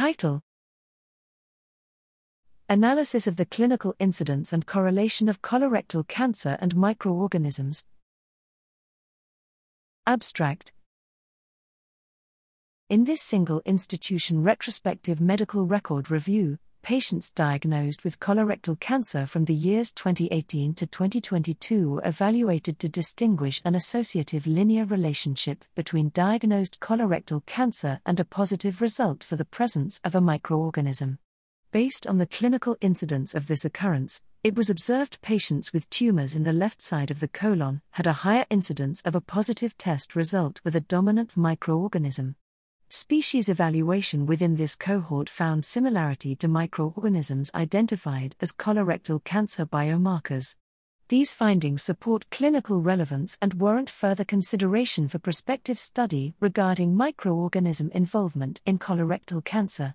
Title Analysis of the clinical incidence and correlation of colorectal cancer and microorganisms. Abstract In this single institution retrospective medical record review, patients diagnosed with colorectal cancer from the years 2018 to 2022 were evaluated to distinguish an associative linear relationship between diagnosed colorectal cancer and a positive result for the presence of a microorganism. Based on the clinical incidence of this occurrence, it was observed patients with tumors in the left side of the colon had a higher incidence of a positive test result with a dominant microorganism. Species evaluation within this cohort found similarity to microorganisms identified as colorectal cancer biomarkers. These findings support clinical relevance and warrant further consideration for prospective study regarding microorganism involvement in colorectal cancer.